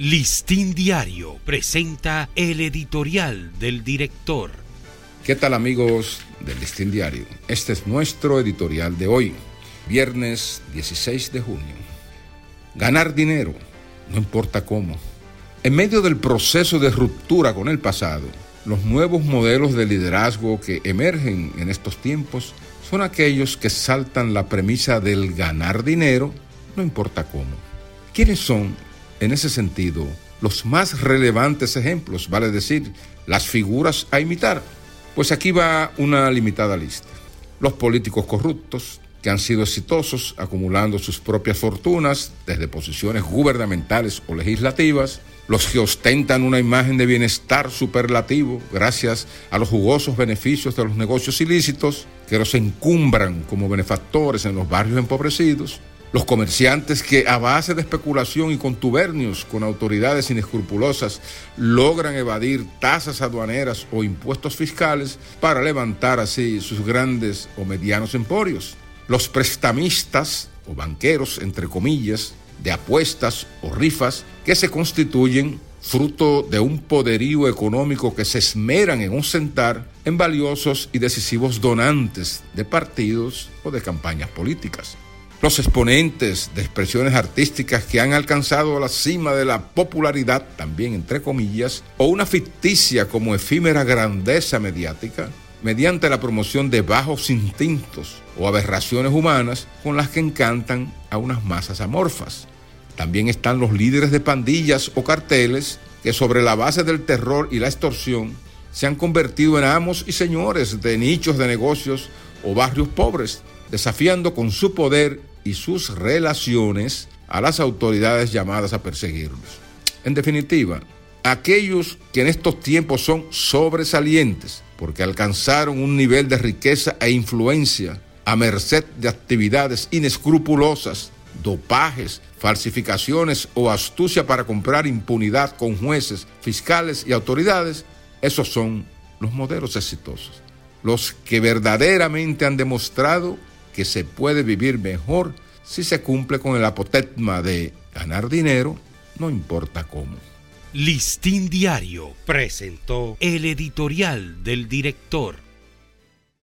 Listín Diario presenta el editorial del director. ¿Qué tal amigos del Listín Diario? Este es nuestro editorial de hoy, viernes 16 de junio. Ganar dinero, no importa cómo. En medio del proceso de ruptura con el pasado, los nuevos modelos de liderazgo que emergen en estos tiempos son aquellos que saltan la premisa del ganar dinero, no importa cómo. ¿Quiénes son en ese sentido, los más relevantes ejemplos, vale decir, las figuras a imitar. Pues aquí va una limitada lista. Los políticos corruptos, que han sido exitosos acumulando sus propias fortunas desde posiciones gubernamentales o legislativas, los que ostentan una imagen de bienestar superlativo gracias a los jugosos beneficios de los negocios ilícitos, que los encumbran como benefactores en los barrios empobrecidos, los comerciantes que a base de especulación y contubernios con autoridades inescrupulosas logran evadir tasas aduaneras o impuestos fiscales para levantar así sus grandes o medianos emporios. Los prestamistas o banqueros, entre comillas, de apuestas o rifas que se constituyen fruto de un poderío económico que se esmeran en ostentar en valiosos y decisivos donantes de partidos o de campañas políticas los exponentes de expresiones artísticas que han alcanzado la cima de la popularidad, también entre comillas, o una ficticia como efímera grandeza mediática, mediante la promoción de bajos instintos o aberraciones humanas con las que encantan a unas masas amorfas. También están los líderes de pandillas o carteles que sobre la base del terror y la extorsión se han convertido en amos y señores de nichos de negocios o barrios pobres, desafiando con su poder y sus relaciones a las autoridades llamadas a perseguirlos. En definitiva, aquellos que en estos tiempos son sobresalientes porque alcanzaron un nivel de riqueza e influencia a merced de actividades inescrupulosas, dopajes, falsificaciones o astucia para comprar impunidad con jueces, fiscales y autoridades, esos son los modelos exitosos, los que verdaderamente han demostrado que se puede vivir mejor si se cumple con el apotegma de ganar dinero, no importa cómo. Listín Diario presentó el editorial del director.